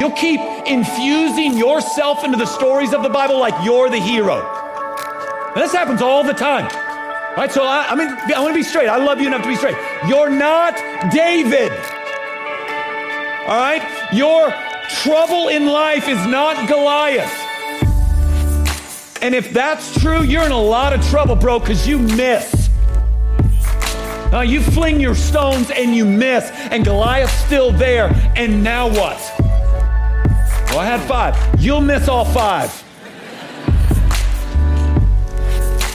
You'll keep infusing yourself into the stories of the Bible like you're the hero. And this happens all the time. Right? So I, I mean, I want to be straight. I love you enough to be straight. You're not David. All right? Your trouble in life is not Goliath. And if that's true, you're in a lot of trouble, bro, because you miss. Uh, you fling your stones and you miss, and Goliath's still there. And now what? Well, I had five. You'll miss all five.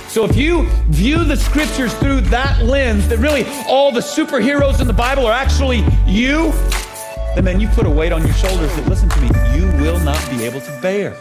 So if you view the scriptures through that lens, that really all the superheroes in the Bible are actually you, then man, you put a weight on your shoulders that, listen to me, you will not be able to bear.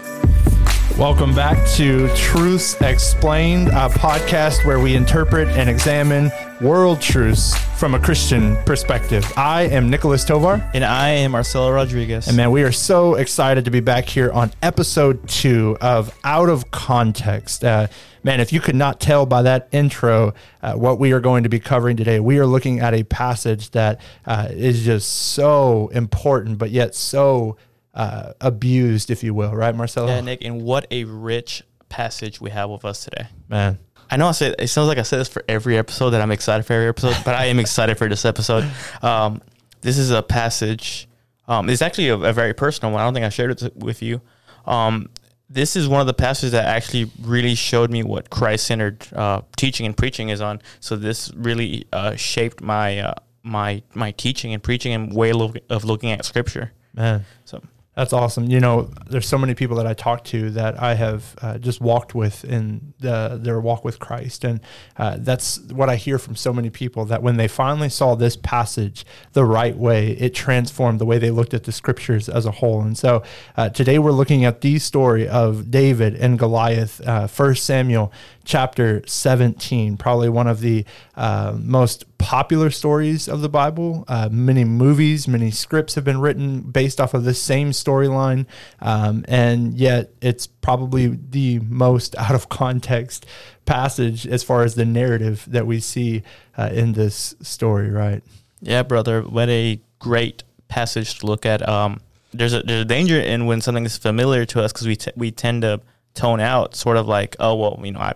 Welcome back to Truths Explained, a podcast where we interpret and examine world truths from a Christian perspective. I am Nicholas Tovar. And I am Marcelo Rodriguez. And man, we are so excited to be back here on episode two of Out of Context. Uh, man, if you could not tell by that intro uh, what we are going to be covering today, we are looking at a passage that uh, is just so important, but yet so uh, abused, if you will, right, Marcelo? Yeah, Nick, and what a rich passage we have with us today. Man. I know I said it sounds like I said this for every episode that I'm excited for every episode, but I am excited for this episode. Um, this is a passage. Um, it's actually a, a, very personal one. I don't think I shared it with you. Um, this is one of the passages that actually really showed me what Christ-centered uh, teaching and preaching is on. So this really uh, shaped my uh, my my teaching and preaching and way of looking at Scripture. Man, so that's awesome. You know, there's so many people that I talk to that I have uh, just walked with in the, their walk with Christ. And uh, that's what I hear from so many people that when they finally saw this passage the right way, it transformed the way they looked at the scriptures as a whole. And so uh, today we're looking at the story of David and Goliath, uh, 1 Samuel chapter 17, probably one of the uh, most popular stories of the Bible. Uh, many movies, many scripts have been written based off of this same storyline, um, and yet it's probably the most out of context passage as far as the narrative that we see uh, in this story, right? Yeah, brother. What a great passage to look at. Um, there's a there's a danger in when something is familiar to us because we t- we tend to tone out, sort of like, oh well, you know, I,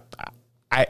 I,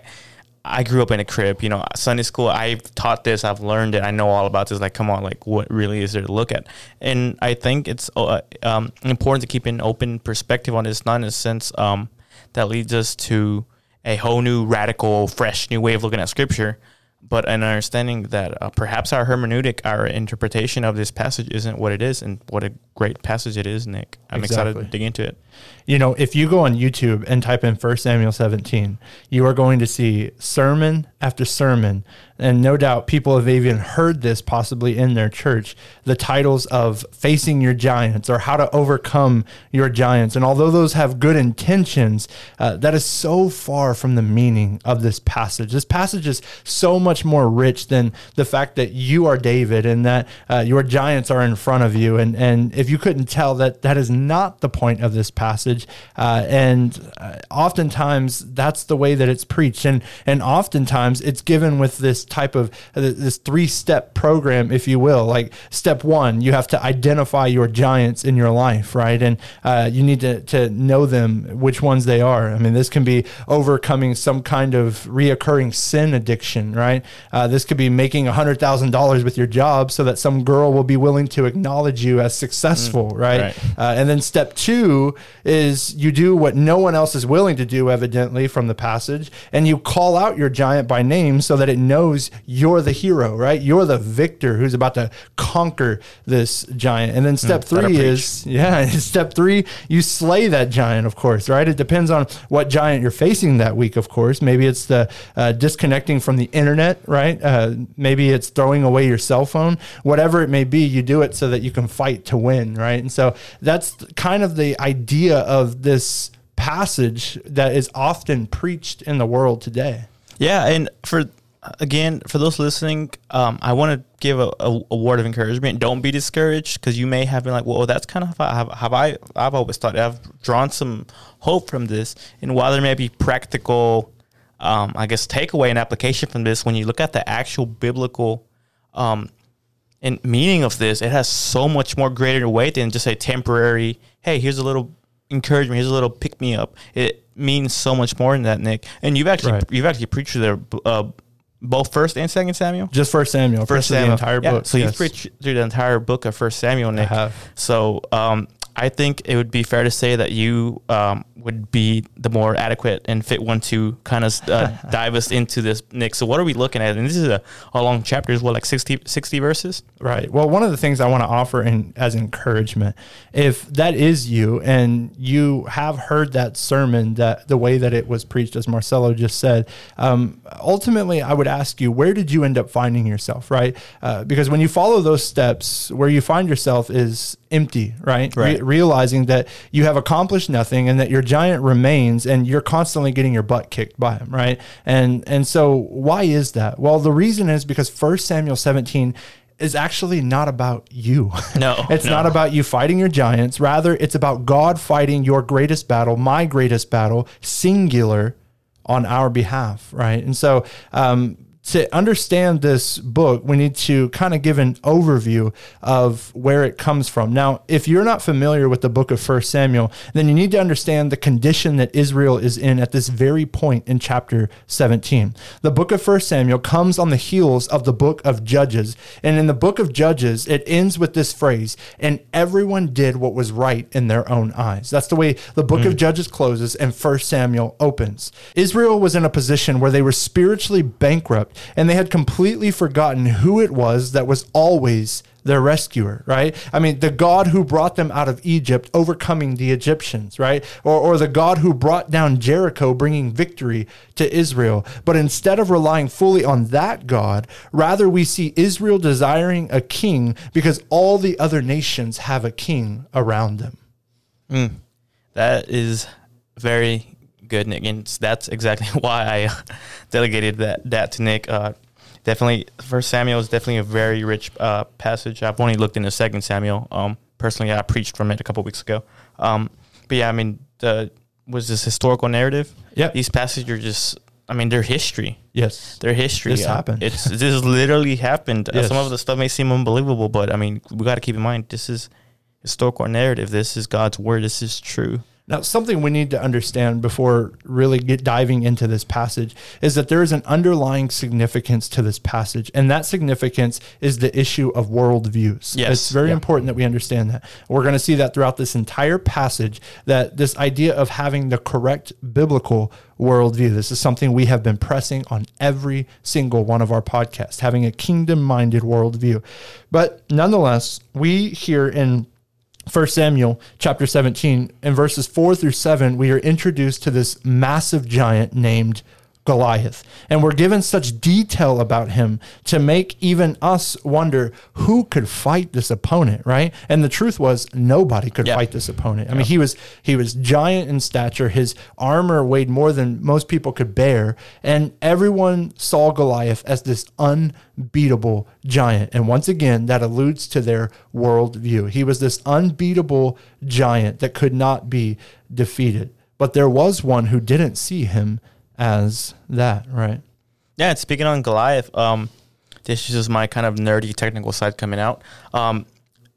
I grew up in a crib. You know, Sunday school. I've taught this. I've learned it. I know all about this. Like, come on, like, what really is there to look at? And I think it's uh, um, important to keep an open perspective on this, not in a sense um, that leads us to a whole new, radical, fresh, new way of looking at Scripture, but an understanding that uh, perhaps our hermeneutic, our interpretation of this passage isn't what it is, and what a great passage it is, Nick. I'm exactly. excited to dig into it. You know, if you go on YouTube and type in 1 Samuel 17, you are going to see sermon after sermon. And no doubt people have even heard this possibly in their church the titles of facing your giants or how to overcome your giants. And although those have good intentions uh, that is so far from the meaning of this passage. This passage is so much more rich than the fact that you are david and that uh, your giants are in front of you. And and if you couldn't tell that that is not the point of this passage uh, and uh, oftentimes that's the way that it's preached and and oftentimes it's given with this type of uh, this three step program, if you will. Like step one, you have to identify your giants in your life, right? And uh, you need to, to know them, which ones they are. I mean, this can be overcoming some kind of reoccurring sin addiction, right? Uh, this could be making $100,000 with your job so that some girl will be willing to acknowledge you as successful, mm, right? right. Uh, and then step two is you do what no one else is willing to do, evidently, from the passage, and you call out your giant by name so that it knows you're the hero, right? You're the victor who's about to conquer this giant. And then step mm, three is, yeah, step three, you slay that giant, of course, right? It depends on what giant you're facing that week, of course. Maybe it's the uh, disconnecting from the internet, right? Uh, maybe it's throwing away your cell phone. Whatever it may be, you do it so that you can fight to win, right? And so that's kind of the idea of this passage that is often preached in the world today. Yeah, and for again, for those listening, um, I want to give a, a, a, word of encouragement. Don't be discouraged because you may have been like, well, that's kind of how, have, I, I've always thought. I've drawn some hope from this. And while there may be practical um, I guess takeaway and application from this when you look at the actual biblical um, and meaning of this, it has so much more greater weight than just a temporary. Hey, here's a little encouragement. Here's a little pick me up. It means so much more than that, Nick. And you've actually Right. you've actually preached there uh, both First and Second Samuel. Just First Samuel. First Samuel. the entire Yeah, book. So yes. you've preached through the entire book of First Samuel, Nick. have. So um, I think it would be fair to say that you um, would be the more adequate and fit one to kind of uh, dive us into this, Nick. So what are we looking at? And this is a, a long chapter, as well, like 60, 60 verses? Right. Well, one of the things I want to offer in, as encouragement, if that is you and you have heard that sermon that the way that it was preached, as Marcelo just said, um, ultimately, I would ask you, where did you end up finding yourself? Right. Uh, because when you follow those steps, where you find yourself is empty, right? Right. Re- realizing that you have accomplished nothing and that your giant remains and you're constantly getting your butt kicked by him, right? And and so why is that? Well, the reason is because 1 Samuel 17 is actually not about you. No, it's no. not about you fighting your giants. Rather, it's about God fighting your greatest battle, my greatest battle, singular on our behalf, right? And so, um, to understand this book, we need to kind of give an overview of where it comes from. Now, if you're not familiar with the book of First Samuel, then you need to understand the condition that Israel is in at this very point in chapter 17. The book of First Samuel comes on the heels of the book of Judges. And in the book of Judges, it ends with this phrase, and everyone did what was right in their own eyes. That's the way the book of mm. Judges closes and First Samuel opens. Israel was in a position where they were spiritually bankrupt and they had completely forgotten who it was that was always their rescuer, right? I mean, the God who brought them out of Egypt, overcoming the Egyptians, right? Or, or the God who brought down Jericho, bringing victory to Israel. But instead of relying fully on that God, rather we see Israel desiring a king because all the other nations have a king around them. Hmm. That is very good, Nick, and that's exactly why I uh, delegated that that to Nick. Uh, definitely, First Samuel is definitely a very rich uh, passage. I've only looked into Second Samuel. Um, personally, I preached from it a couple weeks ago. Um, but yeah, I mean, the was this historical narrative? Yeah, These passages are just, I mean, they're history. Yes. Their history. This Uh, happened. It's this literally happened. Uh, Yes. some of the stuff may seem unbelievable, but I mean, we got to keep in mind this is historical narrative. This is God's word. This is true. Now, something we need to understand before really get diving into this passage is that there is an underlying significance to this passage, and that significance is the issue of worldviews. Yes. It's very Yeah. important that we understand that. We're going to see that throughout this entire passage, that this idea of having the correct biblical worldview, this is something we have been pressing on every single one of our podcasts, having a kingdom minded worldview. But nonetheless, we here in 1 Samuel chapter 17, in verses 4 through 7, we are introduced to this massive giant named Goliath. And we're given such detail about him to make even us wonder who could fight this opponent, right? And the truth was nobody could Yeah. fight this opponent. I mean, he was he was giant in stature. His armor weighed more than most people could bear, and everyone saw Goliath as this unbeatable giant. And once again, that alludes to their worldview. He was this unbeatable giant that could not be defeated. But there was one who didn't see him as that, right? Yeah, and speaking on Goliath, um, this is just my kind of nerdy technical side coming out. Um,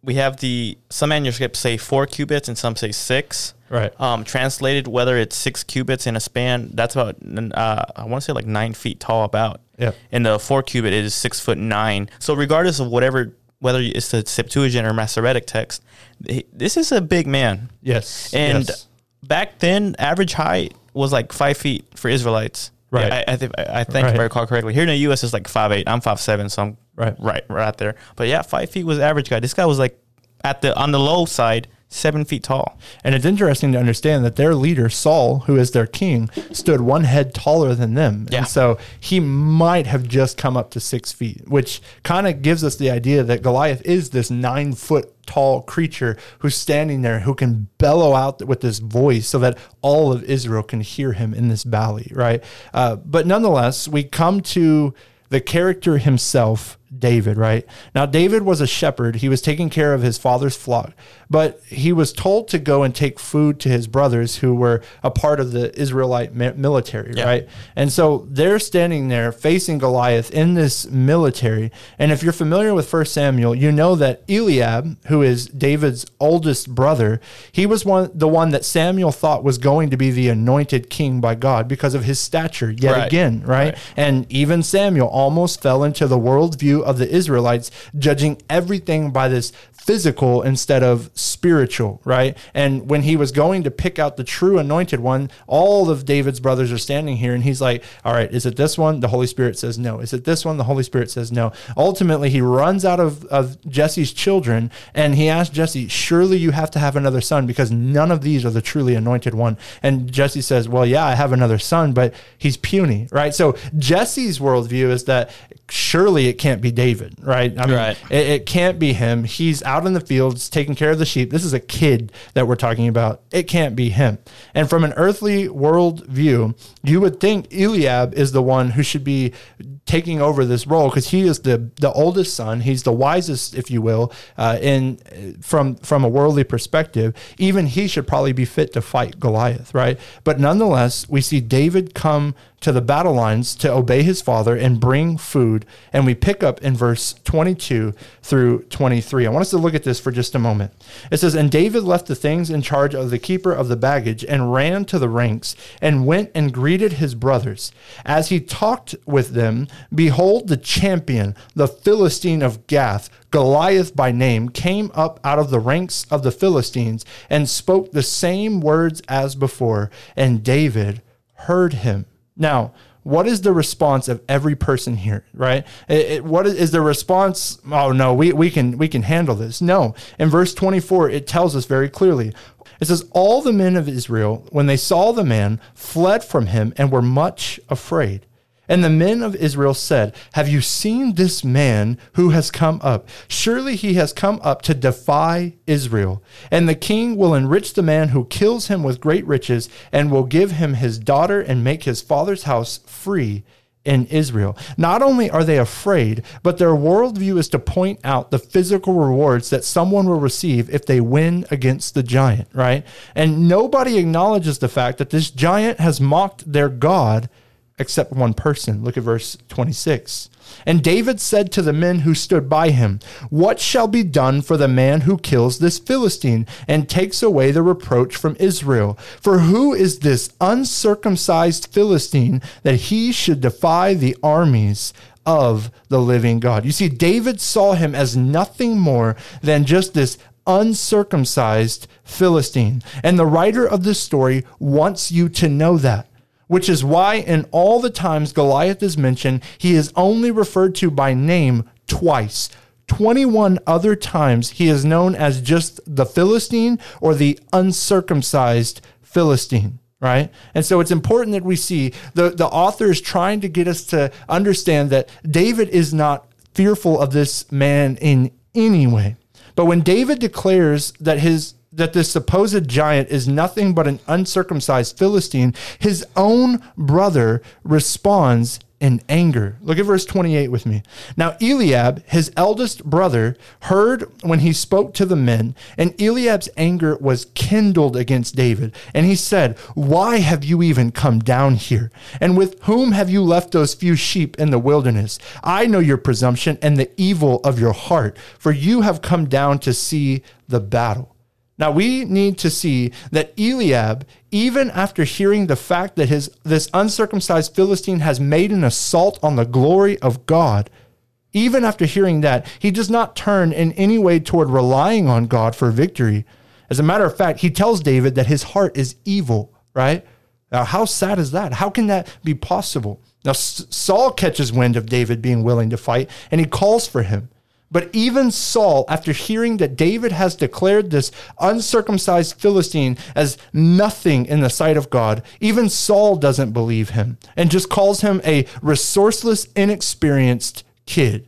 we have the some manuscripts say four cubits and some say six. Right. Um, translated, whether it's six cubits in a span, that's about uh, I want to say like nine feet tall, about. Yeah. And the four cubit is six foot nine. So regardless of whatever, whether it's the Septuagint or Masoretic text, this is a big man. Yes. And yes. back then, average height was like five feet for Israelites. Right. I, I think I think Right. if I recall correctly. Here in the U.S. is like five eight. I'm five seven, so I'm Right. right, right there. But yeah, five feet was average guy. This guy was like at the on the low side, seven feet tall. And it's interesting to understand that their leader, Saul, who is their king, stood one head taller than them. Yeah. And so he might have just come up to six feet, which kind of gives us the idea that Goliath is this nine foot tall creature who's standing there who can bellow out with this voice so that all of Israel can hear him in this valley, right? Uh, but nonetheless, we come to the character himself, David, right? Now, David was a shepherd. He was taking care of his father's flock, but he was told to go and take food to his brothers who were a part of the Israelite military, yeah. right? And so they're standing there facing Goliath in this military. And if you're familiar with First Samuel, you know that Eliab, who is David's oldest brother, he was one the one that Samuel thought was going to be the anointed king by God because of his stature yet right. again, right? right? And even Samuel almost fell into the worldview of the Israelites, judging everything by this physical instead of spiritual, right? And when he was going to pick out the true anointed one, all of David's brothers are standing here and he's like, All right, is it this one? The Holy Spirit says no. Is it this one? The Holy Spirit says no. Ultimately, he runs out of, of Jesse's children and he asks Jesse, Surely you have to have another son because none of these are the truly anointed one. And Jesse says, Well, yeah, I have another son, but he's puny, right? So Jesse's worldview is that surely it can't be David, right? I mean, right. It, it can't be him. He's out in the fields taking care of the sheep. This is a kid that we're talking about. It can't be him. And from an earthly world view, you would think Eliab is the one who should be taking over this role because he is the the oldest son. He's the wisest, if you will, uh, in from from a worldly perspective. Even he should probably be fit to fight Goliath, right? But nonetheless, we see David come to the battle lines to obey his father and bring food. And we pick up in verse 22 through 23. I want us to look at this for just a moment. It says, And David left the things in charge of the keeper of the baggage and ran to the ranks and went and greeted his brothers. As he talked with them, behold, the champion, the Philistine of Gath, Goliath by name, came up out of the ranks of the Philistines and spoke the same words as before. And David heard him. Now, what is the response of every person here, right? It, it, what is, is, the response? Oh no, we, we can we can handle this. No. In verse 24, it tells us very clearly. It says, All the men of Israel, when they saw the man, fled from him and were much afraid. And the men of Israel said, Have you seen this man who has come up? Surely he has come up to defy Israel. And the king will enrich the man who kills him with great riches, and will give him his daughter and make his father's house free in Israel. Not only are they afraid, but their worldview is to point out the physical rewards that someone will receive if they win against the giant, right? And nobody acknowledges the fact that this giant has mocked their God except one person. Look at verse 26. And David said to the men who stood by him, What shall be done for the man who kills this Philistine and takes away the reproach from Israel? For who is this uncircumcised Philistine that he should defy the armies of the living God? You see, David saw him as nothing more than just this uncircumcised Philistine. And the writer of this story wants you to know that which is why in all the times Goliath is mentioned, he is only referred to by name twice. 21 other times he is known as just the Philistine or the uncircumcised Philistine, right? And so it's important that we see the, the author is trying to get us to understand that David is not fearful of this man in any way. But when David declares that his that this supposed giant is nothing but an uncircumcised Philistine, his own brother responds in anger. Look at verse 28 with me. Now, Eliab, his eldest brother, heard when he spoke to the men, and Eliab's anger was kindled against David. And he said, Why have you even come down here? And with whom have you left those few sheep in the wilderness? I know your presumption and the evil of your heart, for you have come down to see the battle. Now we need to see that Eliab, even after hearing the fact that his this uncircumcised Philistine has made an assault on the glory of God, even after hearing that, he does not turn in any way toward relying on God for victory. As a matter of fact, he tells David that his heart is evil, right? Now, how sad is that? How can that be possible? Now, Saul catches wind of David being willing to fight and he calls for him. But even Saul, after hearing that David has declared this uncircumcised Philistine as nothing in the sight of God, even Saul doesn't believe him and just calls him a resourceless, inexperienced kid.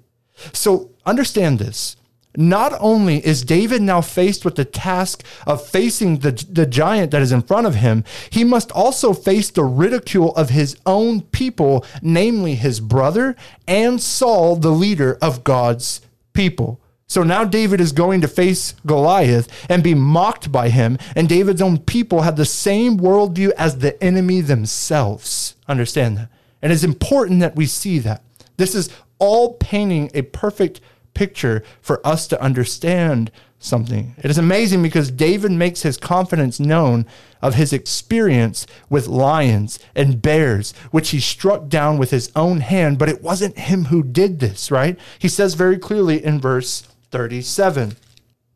So understand this not only is David now faced with the task of facing the, the giant that is in front of him, he must also face the ridicule of his own people, namely his brother and Saul, the leader of God's people. So now David is going to face Goliath and be mocked by him, and David's own people have the same worldview as the enemy themselves. Understand that. And it's important that we see that. This is all painting a perfect picture for us to understand something. It is amazing because David makes his confidence known of his experience with lions and bears, which he struck down with his own hand, but it wasn't him who did this, right? He says very clearly in verse 37.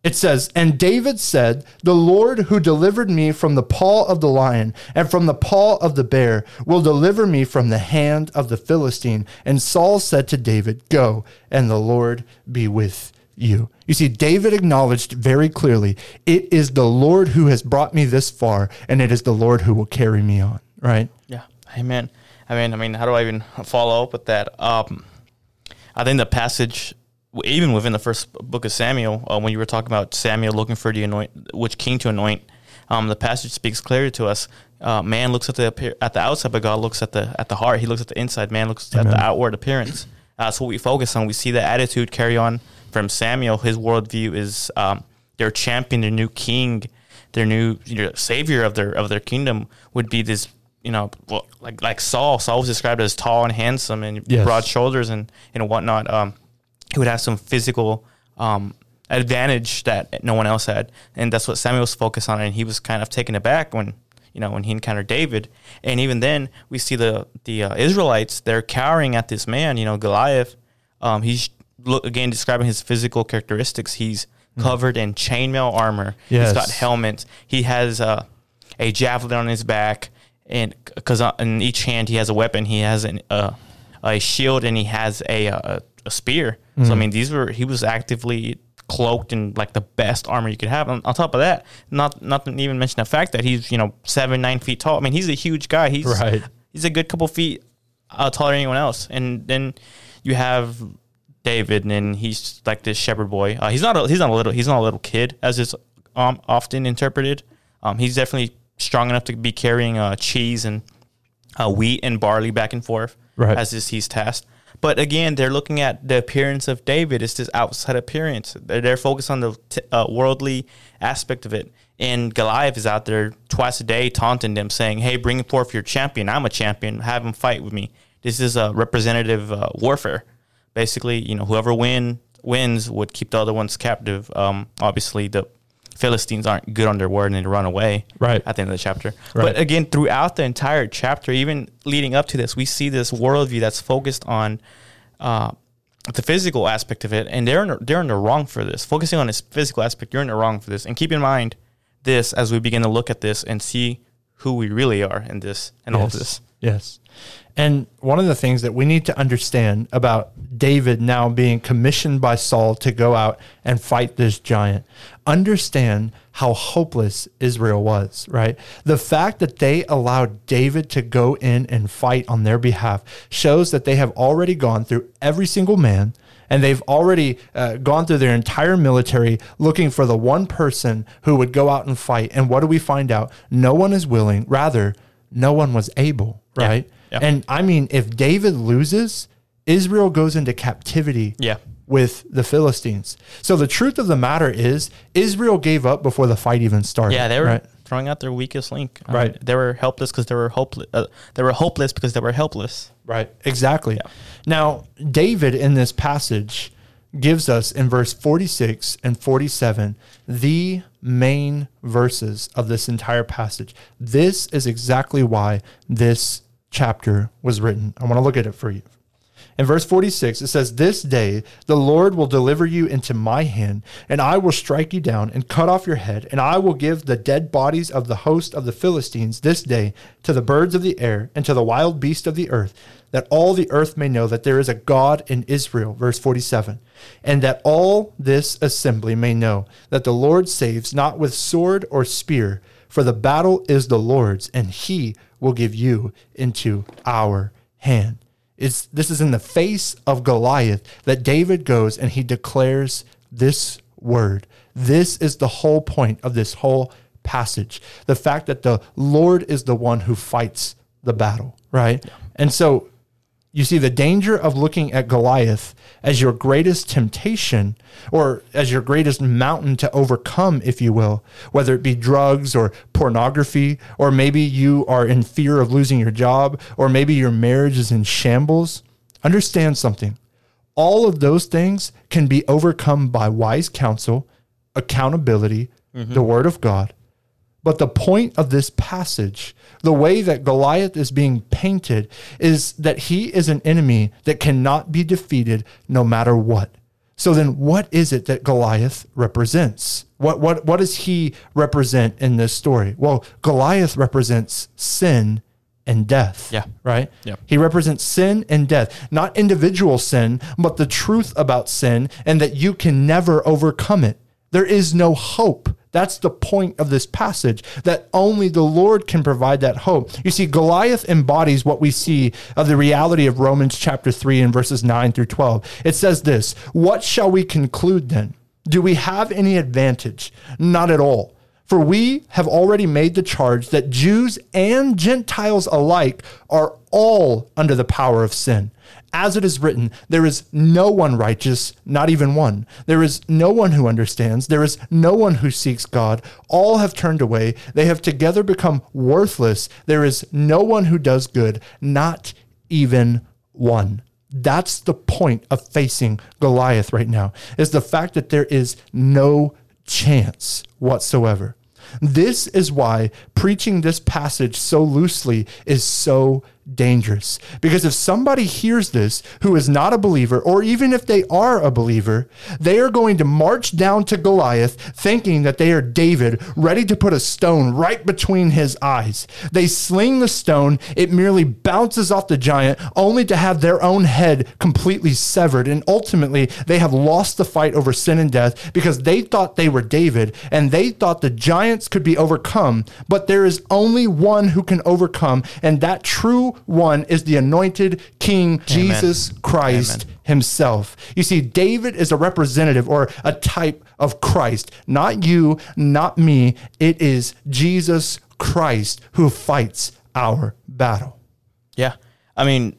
It says, And David said, The Lord who delivered me from the paw of the lion and from the paw of the bear will deliver me from the hand of the Philistine. And Saul said to David, Go, and the Lord be with you. You see, David acknowledged very clearly, It is the Lord who has brought me this far, and it is the Lord who will carry me on, right? Yeah. Amen. I mean, I mean, how do I even follow up with that? Um, I think the passage even within the first book of Samuel, uh, when you were talking about Samuel looking for the anoint, which king to anoint, um, the passage speaks clearly to us. Uh, man looks at the at the outside, but God looks at the at the heart. He looks at the inside. Man looks Amen. at the outward appearance. Uh, that's what we focus on. We see the attitude carry on from Samuel. His worldview is um, their champion, their new king, their new you know, savior of their of their kingdom would be this you know, well, like like Saul. Saul was described as tall and handsome and yes. broad shoulders and and whatnot. Um, he would have some physical um, advantage that no one else had, and that's what Samuel was focused on. And he was kind of taken aback when you know when he encountered David. And even then, we see the the uh, Israelites they're cowering at this man, you know, Goliath. Um, he's look, again describing his physical characteristics. He's mm. covered in chainmail armor. Yes. He's got helmets. He has uh, a javelin on his back, and because in each hand he has a weapon. He has an, uh, a shield and he has a, a a spear. Mm-hmm. So I mm. mean, these were he was actively cloaked in like the best armor you could have. On, on top of that, not not even mention the fact that he's you know seven nine feet tall. I mean, he's a huge guy. He's right. He's a good couple feet uh, taller than anyone else. And then you have David, and he's like this shepherd boy. Uh, he's not a, he's not a little he's not a little kid as is um, often interpreted. Um, he's definitely strong enough to be carrying uh, cheese and uh, wheat and barley back and forth right. as is he's tasked. But again, they're looking at the appearance of David. It's this outside appearance. They're, they're focused on the t- uh, worldly aspect of it. And Goliath is out there twice a day taunting them, saying, "Hey, bring forth your champion. I'm a champion. Have him fight with me." This is a representative uh, warfare. Basically, you know, whoever win wins would keep the other ones captive. Um, obviously, the Philistines aren't good on their word and they run away. Right. At the end of the chapter. Right. But again, throughout the entire chapter, even leading up to this, we see this worldview that's focused on uh, the physical aspect of it, and they're in the, they're in the wrong for this. Focusing on this physical aspect, you're in the wrong for this. And keep in mind this as we begin to look at this and see who we really are in this and yes. all of this. Yes. And one of the things that we need to understand about David now being commissioned by Saul to go out and fight this giant, understand how hopeless Israel was, right? The fact that they allowed David to go in and fight on their behalf shows that they have already gone through every single man and they've already uh, gone through their entire military looking for the one person who would go out and fight. And what do we find out? No one is willing, rather, no one was able, right? Yeah. Yeah. And I mean, if David loses, Israel goes into captivity. Yeah. With the Philistines. So the truth of the matter is, Israel gave up before the fight even started. Yeah, they were right? throwing out their weakest link. Um, right. They were helpless because they were hopeless. Uh, they were hopeless because they were helpless. Right. Exactly. Yeah. Now, David in this passage gives us in verse 46 and 47 the main verses of this entire passage. This is exactly why this chapter was written. I want to look at it for you. In verse 46, it says, This day the Lord will deliver you into my hand, and I will strike you down and cut off your head, and I will give the dead bodies of the host of the Philistines this day to the birds of the air and to the wild beasts of the earth, that all the earth may know that there is a God in Israel. Verse 47. And that all this assembly may know that the Lord saves not with sword or spear, for the battle is the Lord's, and he will give you into our hand. It's, this is in the face of Goliath that David goes and he declares this word. This is the whole point of this whole passage. The fact that the Lord is the one who fights the battle, right? And so you see the danger of looking at Goliath as your greatest temptation or as your greatest mountain to overcome, if you will, whether it be drugs or pornography, or maybe you are in fear of losing your job, or maybe your marriage is in shambles. Understand something. All of those things can be overcome by wise counsel, accountability, mm-hmm. the word of God. But the point of this passage, the way that Goliath is being painted, is that he is an enemy that cannot be defeated no matter what. So then what is it that Goliath represents? What what what does he represent in this story? Well, Goliath represents sin and death. Yeah. Right? Yeah. He represents sin and death, not individual sin, but the truth about sin and that you can never overcome it. There is no hope. That's the point of this passage, that only the Lord can provide that hope. You see, Goliath embodies what we see of the reality of Romans chapter 3 and verses 9 through 12. It says this What shall we conclude then? Do we have any advantage? Not at all. For we have already made the charge that Jews and Gentiles alike are all under the power of sin. As it is written, there is no one righteous, not even one. There is no one who understands. There is no one who seeks God. All have turned away. They have together become worthless. There is no one who does good, not even one. That's the point of facing Goliath right now, is the fact that there is no chance whatsoever. This is why preaching this passage so loosely is so dangerous. Because if somebody hears this who is not a believer, or even if they are a believer, they are going to march down to Goliath thinking that they are David, ready to put a stone right between his eyes. They sling the stone, it merely bounces off the giant, only to have their own head completely severed. And ultimately, they have lost the fight over sin and death because they thought they were David and they thought the giants could be overcome. But there is only one who can overcome, and that true one is the anointed King Jesus Christ Amen. himself. You see, David is a representative or a type of Christ, not you, not me. It is Jesus Christ who fights our battle. Yeah. I mean,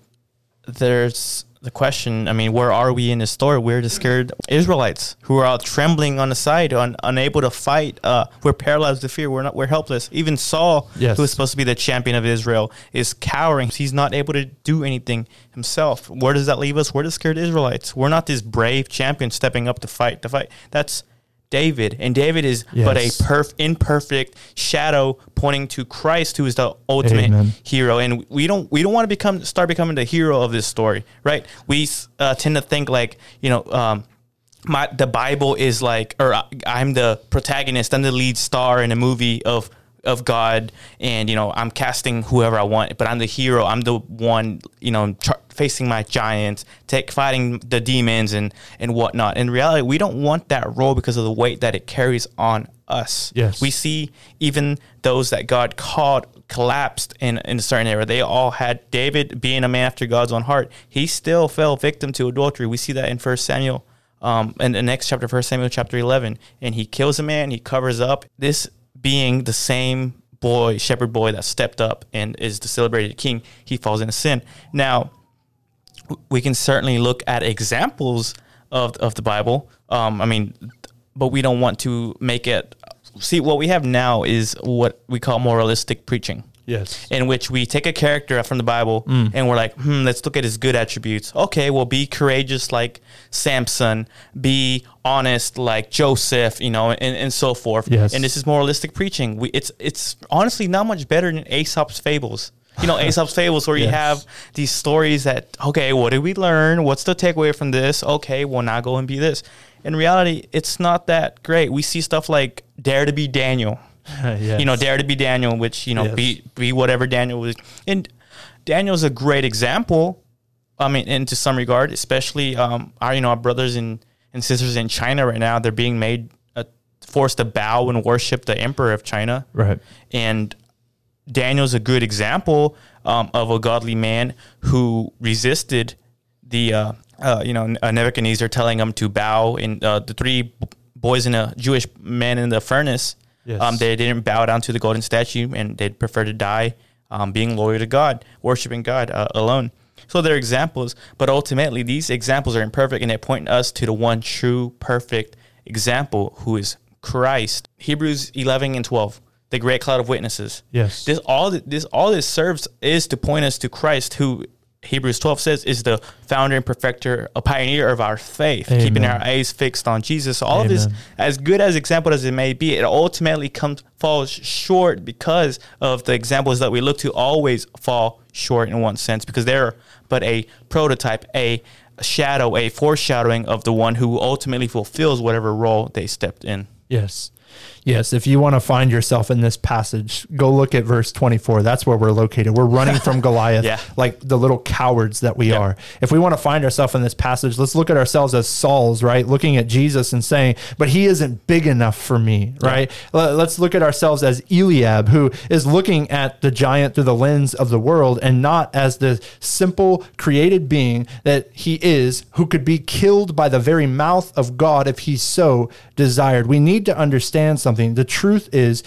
there's the question. I mean, where are we in the story? We're the scared Israelites who are out trembling on the side, un, unable to fight. Uh, we're paralyzed with fear. We're not. We're helpless. Even Saul, Yes. who is supposed to be the champion of Israel, is cowering. He's not able to do anything himself. Where does that leave us? We're the scared Israelites. We're not this brave champion stepping up to fight. To fight. That's David, and David is but a Yes. perf- imperfect shadow pointing to Christ, who is the ultimate Amen. hero. And we don't we don't want to become start becoming the hero of this story, right? We uh, tend to think like you know. Um, my the Bible is like, or I'm the protagonist. I'm the lead star in a movie of of God, and you know I'm casting whoever I want, but I'm the hero. I'm the one, you know, char- facing my giants, take fighting the demons and and whatnot. In reality, we don't want that role because of the weight that it carries on us. Yes. we see even those that God called collapsed in, in a certain era. They all had David being a man after God's own heart. He still fell victim to adultery. We see that in First Samuel, um, in the next chapter, First Samuel chapter eleven, and he kills a man. He covers up this being the same boy, shepherd boy that stepped up and is the celebrated king. He falls into sin. Now, we can certainly look at examples of, of the Bible. Um, I mean, but we don't want to make it. See, what we have now is what we call moralistic preaching, Yes. in which we take a character from the Bible and we're like, hmm, let's look at his good attributes. Okay, well, be courageous like Samson, be honest like Joseph, you know, and, and so forth. Yes. And this is moralistic preaching. We, it's it's honestly not much better than Aesop's fables. You know, Aesop's fables where you have these stories that okay, what did we learn? What's the takeaway from this? Okay, well now go and be this. In reality, it's not that great. We see stuff like Dare to be Daniel. Yes. You know, Dare to be Daniel, which you know Yes. be be whatever Daniel was. And Daniel's a great example. I mean, and to some regard, especially um, our you know our brothers and and sisters in China right now, they're being made uh, forced to bow and worship the emperor of China. Right. And Daniel's a good example um, of a godly man who resisted the uh, uh, you know, uh, Nebuchadnezzar telling him to bow, and uh, the three boys and a Jewish man in the furnace, Yes. um, they didn't bow down to the golden statue, and they'd prefer to die, um, being loyal to God, worshiping God uh, alone. So they're examples, but ultimately these examples are imperfect, and they point us to the one true, perfect example, who is Christ. Hebrews eleven and twelve, the great cloud of witnesses. Yes. This all this all this serves is to point us to Christ, who Hebrews 12 says is the founder and perfecter, a pioneer of our faith, keeping our eyes fixed on Jesus. So all of this, as good as example as it may be, it ultimately comes falls short because of the examples that we look to always fall short in one sense because they're but a prototype, a shadow, a foreshadowing of the one who ultimately fulfills whatever role they stepped in. Yes. Yes. If you want to find yourself in this passage, go look at verse 24. That's where we're located. We're running from Goliath Yeah. like the little cowards that we Yeah. are. If we want to find ourselves in this passage, let's look at ourselves as Sauls, right? Looking at Jesus and saying, but he isn't big enough for me, right? Let- Let's look at ourselves as Eliab, who is looking at the giant through the lens of the world and not as the simple created being that he is, who could be killed by the very mouth of God if he so desired. We need to understand something. The truth is,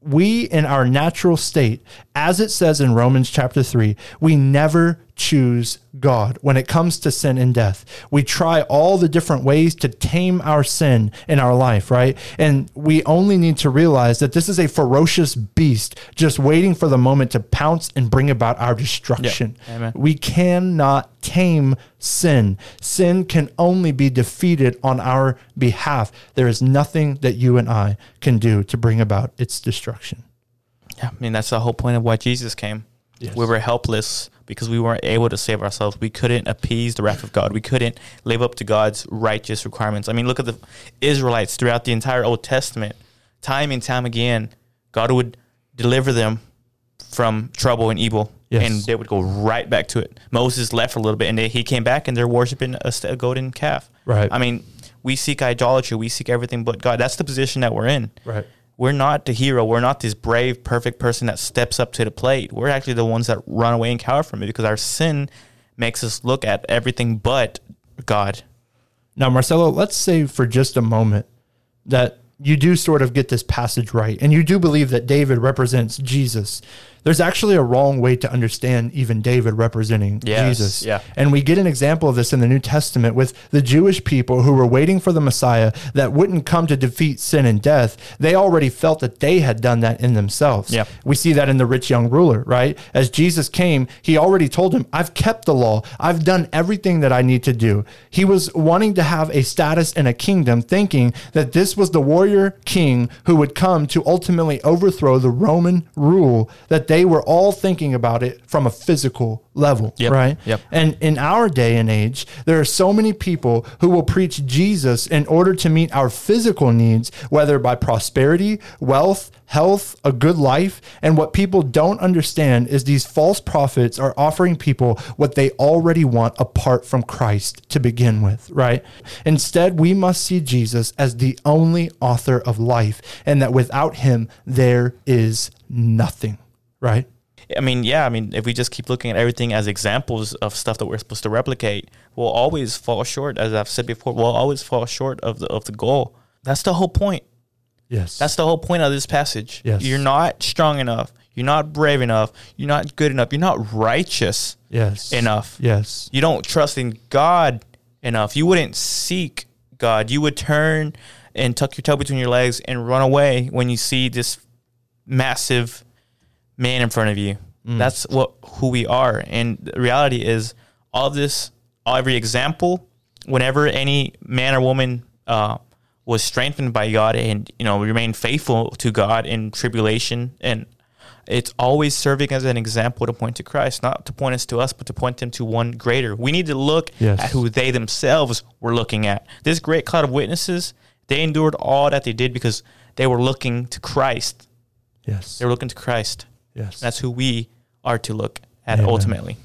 we in our natural state, as it says in Romans chapter 3, we never choose God when it comes to sin and death. We try all the different ways to tame our sin in our life, right? And we only need to realize that this is a ferocious beast just waiting for the moment to pounce and bring about our destruction. Amen. We cannot tame sin. Sin can only be defeated on our behalf. There is nothing that you and I can do to bring about its destruction. Yeah, I mean that's the whole point of why Jesus came. Yes. We were helpless because we weren't able to save ourselves. We couldn't appease the wrath of God. We couldn't live up to God's righteous requirements. I mean, look at the Israelites throughout the entire Old Testament. Time and time again, God would deliver them from trouble and evil, Yes. and they would go right back to it. Moses left for a little bit, and they, he came back, and they're worshiping a, a golden calf. Right. I mean, we seek idolatry. We seek everything but God. That's the position that we're in Right. We're not the hero. We're not this brave, perfect person that steps up to the plate. We're actually the ones that run away and cower from it because our sin makes us look at everything but God. Now, Marcelo, let's say for just a moment that you do sort of get this passage right, and you do believe that David represents Jesus. There's actually a wrong way to understand even David representing Yes, Jesus. yeah. And we get an example of this in the New Testament with the Jewish people who were waiting for the Messiah that wouldn't come to defeat sin and death. They already felt that they had done that in themselves. Yeah. We see that in the rich young ruler, right? As Jesus came, he already told him, I've kept the law. I've done everything that I need to do. He was wanting to have a status in a kingdom, thinking that this was the warrior king who would come to ultimately overthrow the Roman rule, that they were all thinking about it from a physical level, Yep. right? Yep. And in our day and age, there are so many people who will preach Jesus in order to meet our physical needs, whether by prosperity, wealth, health, a good life. And what people don't understand is these false prophets are offering people what they already want apart from Christ to begin with, right? Instead, we must see Jesus as the only author of life, and that without him, there is nothing, right? I mean, yeah, I mean, if we just keep looking at everything as examples of stuff that we're supposed to replicate, we'll always fall short. As I've said before, we'll always fall short of the of the goal. That's the whole point. Yes. That's the whole point of this passage. Yes. You're not strong enough. You're not brave enough. You're not good enough. You're not righteous yes. enough. Yes. You don't trust in God enough. You wouldn't seek God. You would turn and tuck your tail between your legs and run away when you see this massive man in front of you. That's what who we are. And the reality is all of this, all every example, whenever any man or woman uh, was strengthened by God and you know remained faithful to God in tribulation and it's always serving as an example to point to Christ, not to point us to us, but to point them to one greater. We need to look Yes. at who they themselves were looking at. This great cloud of witnesses, they endured all that they did because they were looking to Christ. Yes. They were looking to Christ. Yes. That's who we are to look at Amen. ultimately.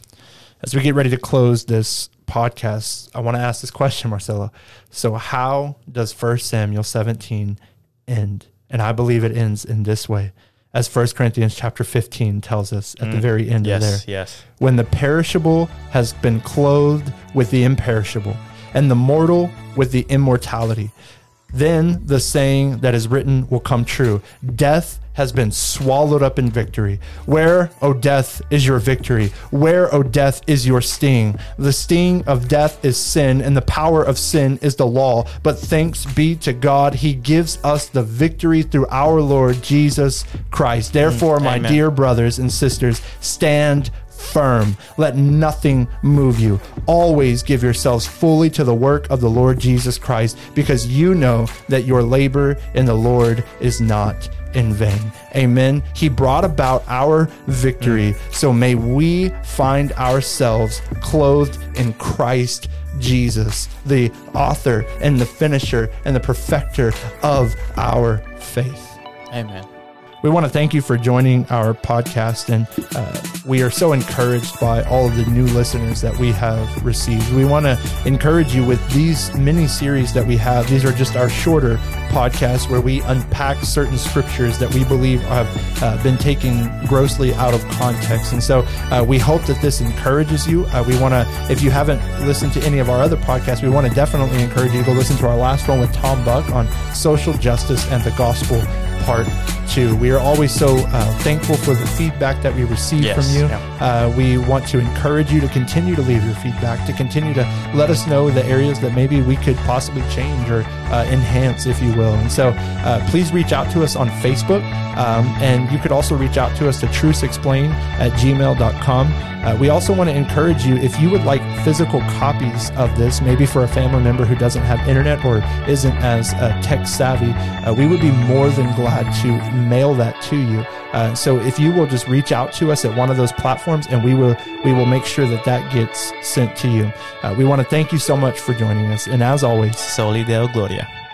As we get ready to close this podcast, I want to ask this question, Marcelo. So, how does 1 Samuel 17 end? And I believe it ends in this way, as 1 Corinthians chapter 15 tells us at the mm. very end of there. yes. When the perishable has been clothed with the imperishable, and the mortal with the immortality. Then the saying that is written will come true Death has been swallowed up in victory. Where, O death, is your victory? Where, O death, is your sting? The sting of death is sin, and the power of sin is the law. But thanks be to God, He gives us the victory through our Lord Jesus Christ. Mm, Therefore, my Amen. dear brothers and sisters, stand firm. Let nothing move you. Always give yourselves fully to the work of the Lord Jesus Christ, because you know that your labor in the Lord is not in vain. Amen. He brought about our victory, so may we find ourselves clothed in Christ Jesus, the author and the finisher and the perfecter of our faith. Amen. We want to thank you for joining our podcast, and uh, we are so encouraged by all of the new listeners that we have received. We want to encourage you with these mini series that we have. These are just our shorter podcasts where we unpack certain scriptures that we believe have uh, been taken grossly out of context. And so uh, we hope that this encourages you. Uh, we want to, if you haven't listened to any of our other podcasts, we want to definitely encourage you to go listen to our last one with Tom Buck on social justice and the gospel part two. We are always so uh, thankful for the feedback that we receive Yes, from you. yeah. Uh, we want to encourage you to continue to leave your feedback, to continue to let us know the areas that maybe we could possibly change or uh, enhance, if you will. And so uh, please reach out to us on Facebook. Um, and you could also reach out to us to truthexplain at gmail.com. Uh, we also want to encourage you if you would like physical copies of this, maybe for a family member who doesn't have internet or isn't as uh, tech savvy, uh, we would be more than glad to mail that to you. Uh, so if you will just reach out to us at one of those platforms, and we will we will make sure that that gets sent to you. Uh, we want to thank you so much for joining us, and as always, Soli Deo Gloria.